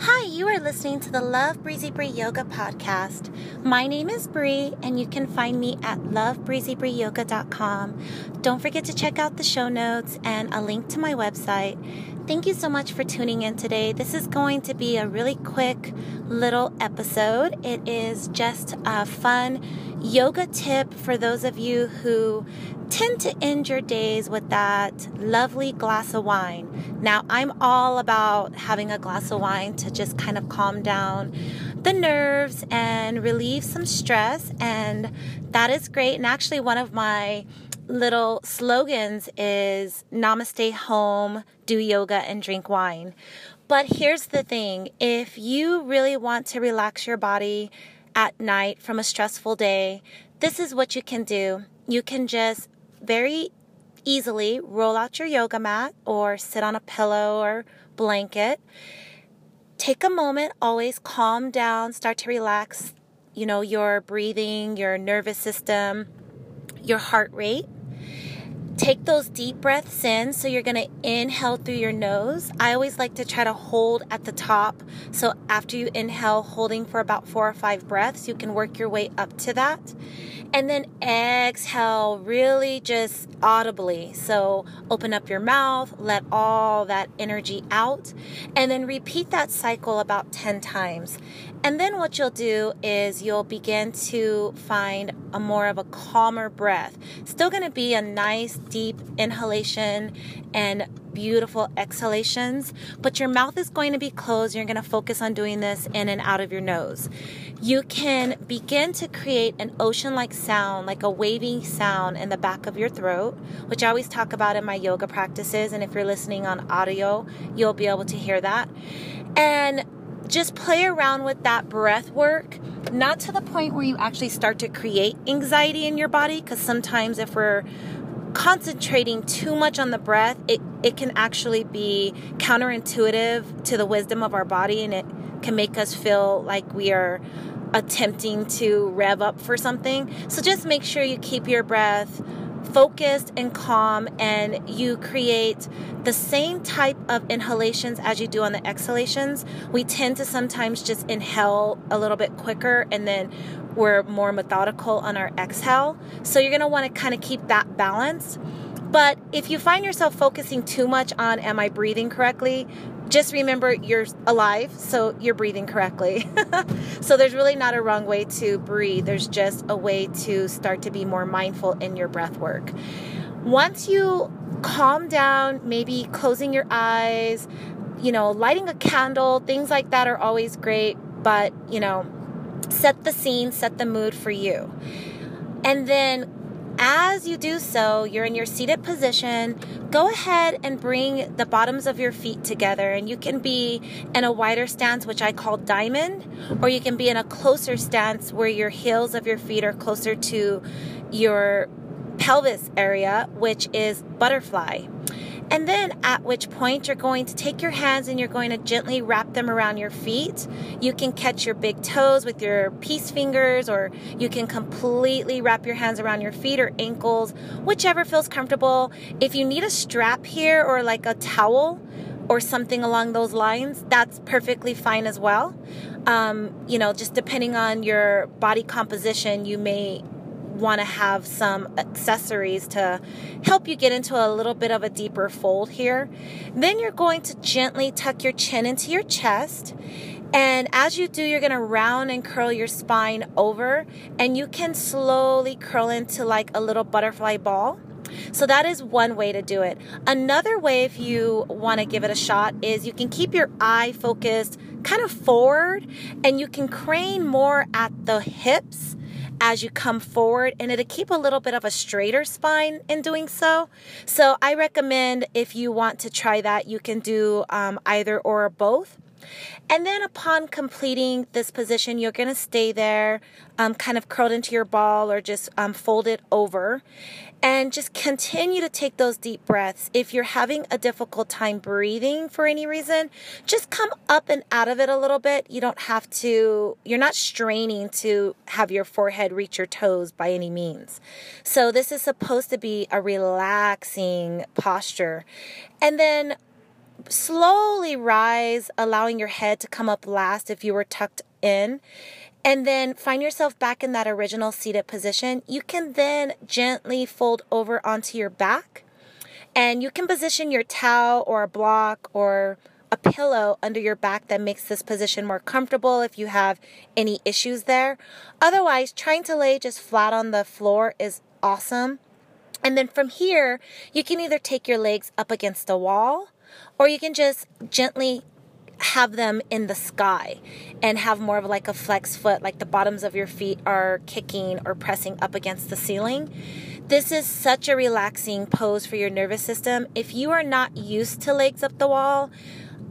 Hi, you are listening to the Love Breezy Bree Yoga podcast. My name is Bree, and you can find me at lovebreezybreeyoga.com. Don't forget to check out the show notes and a link to my website. Thank you so much for tuning in today. This is going to be a really quick little episode. It is just a fun yoga tip for those of you who tend to end your days with that lovely glass of wine. Now, I'm all about having a glass of wine to just kind of calm down the nerves and relieve some stress, and that is great. And actually, one of my little slogans is Namaste home, do yoga, and drink wine. But here's the thing if you really want to relax your body at night from a stressful day, this is what you can do. You can just very easily roll out your yoga mat or sit on a pillow or blanket. Take a moment, always calm down, start to relax, you know, your breathing, your nervous system, your heart rate. Take those deep breaths in. So you're going to inhale through your nose. I always like to try to hold at the top. So after you inhale, holding for about four or five breaths, you can work your way up to that. And then exhale really just audibly. So open up your mouth, let all that energy out, and then repeat that cycle about 10 times. And then what you'll do is you'll begin to find a more of a calmer breath. Still going to be a nice deep inhalation and beautiful exhalations, but your mouth is going to be closed. You're going to focus on doing this in and out of your nose. You can begin to create an ocean like sound, like a waving sound in the back of your throat, which I always talk about in my yoga practices. And if you're listening on audio, you'll be able to hear that. And just play around with that breath work, not to the point where you actually start to create anxiety in your body, because sometimes if we're concentrating too much on the breath, it, it can actually be counterintuitive to the wisdom of our body and it can make us feel like we are attempting to rev up for something. So just make sure you keep your breath focused and calm and you create the same type of inhalations as you do on the exhalations. We tend to sometimes just inhale a little bit quicker and then we're more methodical on our exhale. So you're going to want to kind of keep that balance. But if you find yourself focusing too much on am I breathing correctly, just remember you're alive, so you're breathing correctly. so there's really not a wrong way to breathe. There's just a way to start to be more mindful in your breath work. Once you calm down, maybe closing your eyes, you know, lighting a candle, things like that are always great, but, you know, set the scene, set the mood for you. And then as you do so, you're in your seated position. Go ahead and bring the bottoms of your feet together. And you can be in a wider stance, which I call diamond, or you can be in a closer stance where your heels of your feet are closer to your pelvis area, which is butterfly. And then at which point you're going to take your hands and you're going to gently wrap them around your feet. You can catch your big toes with your peace fingers, or you can completely wrap your hands around your feet or ankles, whichever feels comfortable. If you need a strap here or like a towel, or something along those lines, that's perfectly fine as well. Um, you know, just depending on your body composition, you may want to have some accessories to help you get into a little bit of a deeper fold here. Then you're going to gently tuck your chin into your chest. And as you do, you're going to round and curl your spine over, and you can slowly curl into like a little butterfly ball. So that is one way to do it. Another way, if you want to give it a shot, is you can keep your eye focused kind of forward and you can crane more at the hips as you come forward and it'll keep a little bit of a straighter spine in doing so. So I recommend if you want to try that, you can do um, either or both. And then upon completing this position, you're going to stay there, um, kind of curled into your ball or just um, fold it over. And just continue to take those deep breaths. If you're having a difficult time breathing for any reason, just come up and out of it a little bit. You don't have to, you're not straining to have your forehead reach your toes by any means. So, this is supposed to be a relaxing posture. And then slowly rise, allowing your head to come up last if you were tucked in. And then find yourself back in that original seated position. You can then gently fold over onto your back. And you can position your towel or a block or a pillow under your back that makes this position more comfortable if you have any issues there. Otherwise, trying to lay just flat on the floor is awesome. And then from here, you can either take your legs up against a wall or you can just gently have them in the sky and have more of like a flex foot, like the bottoms of your feet are kicking or pressing up against the ceiling. This is such a relaxing pose for your nervous system. If you are not used to legs up the wall,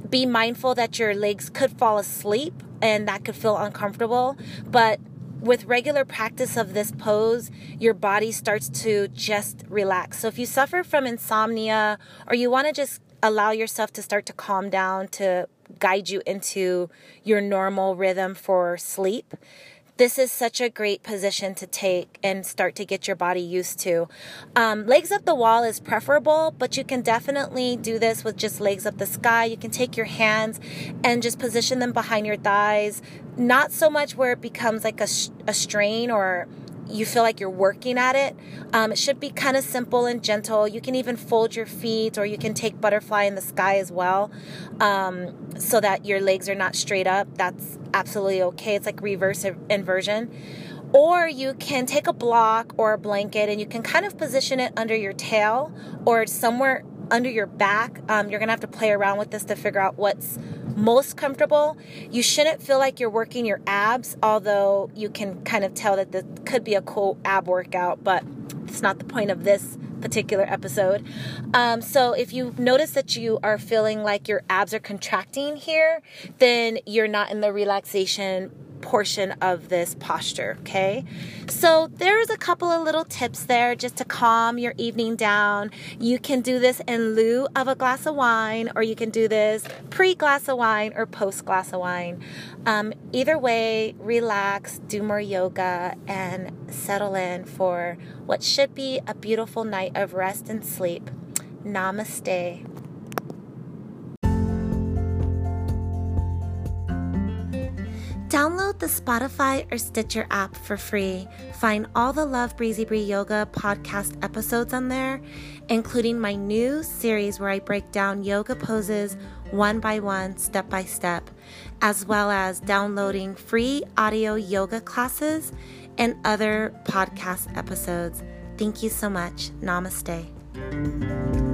be mindful that your legs could fall asleep and that could feel uncomfortable. But with regular practice of this pose, your body starts to just relax. So if you suffer from insomnia or you want to just allow yourself to start to calm down to guide you into your normal rhythm for sleep, this is such a great position to take and start to get your body used to. Um, legs up the wall is preferable, but you can definitely do this with just legs up the sky. You can take your hands and just position them behind your thighs, not so much where it becomes like a, a strain or you feel like you're working at it. Um, it should be kind of simple and gentle. You can even fold your feet or you can take butterfly in the sky as well um, so that your legs are not straight up. That's absolutely okay. It's like reverse inversion. Or you can take a block or a blanket and you can kind of position it under your tail or somewhere under your back. Um, you're going to have to play around with this to figure out what's most comfortable. You shouldn't feel like you're working your abs, although you can kind of tell that this could be a cool ab workout, but it's not the point of this particular episode. Um, so if you notice that you are feeling like your abs are contracting here, then you're not in the relaxation portion of this posture, okay? So there's a couple of little tips there just to calm your evening down. You can do this in lieu of a glass of wine, or you can do this pre glass of wine or post glass of wine. Um, either way, relax, do more yoga, and settle in for what should be a beautiful night of rest and sleep. Namaste. Download the Spotify or Stitcher app for free. Find all the Love Breezy Bree Yoga podcast episodes on there, including my new series where I break down yoga poses one by one, step by step, as well as downloading free audio yoga classes and other podcast episodes. Thank you so much. Namaste.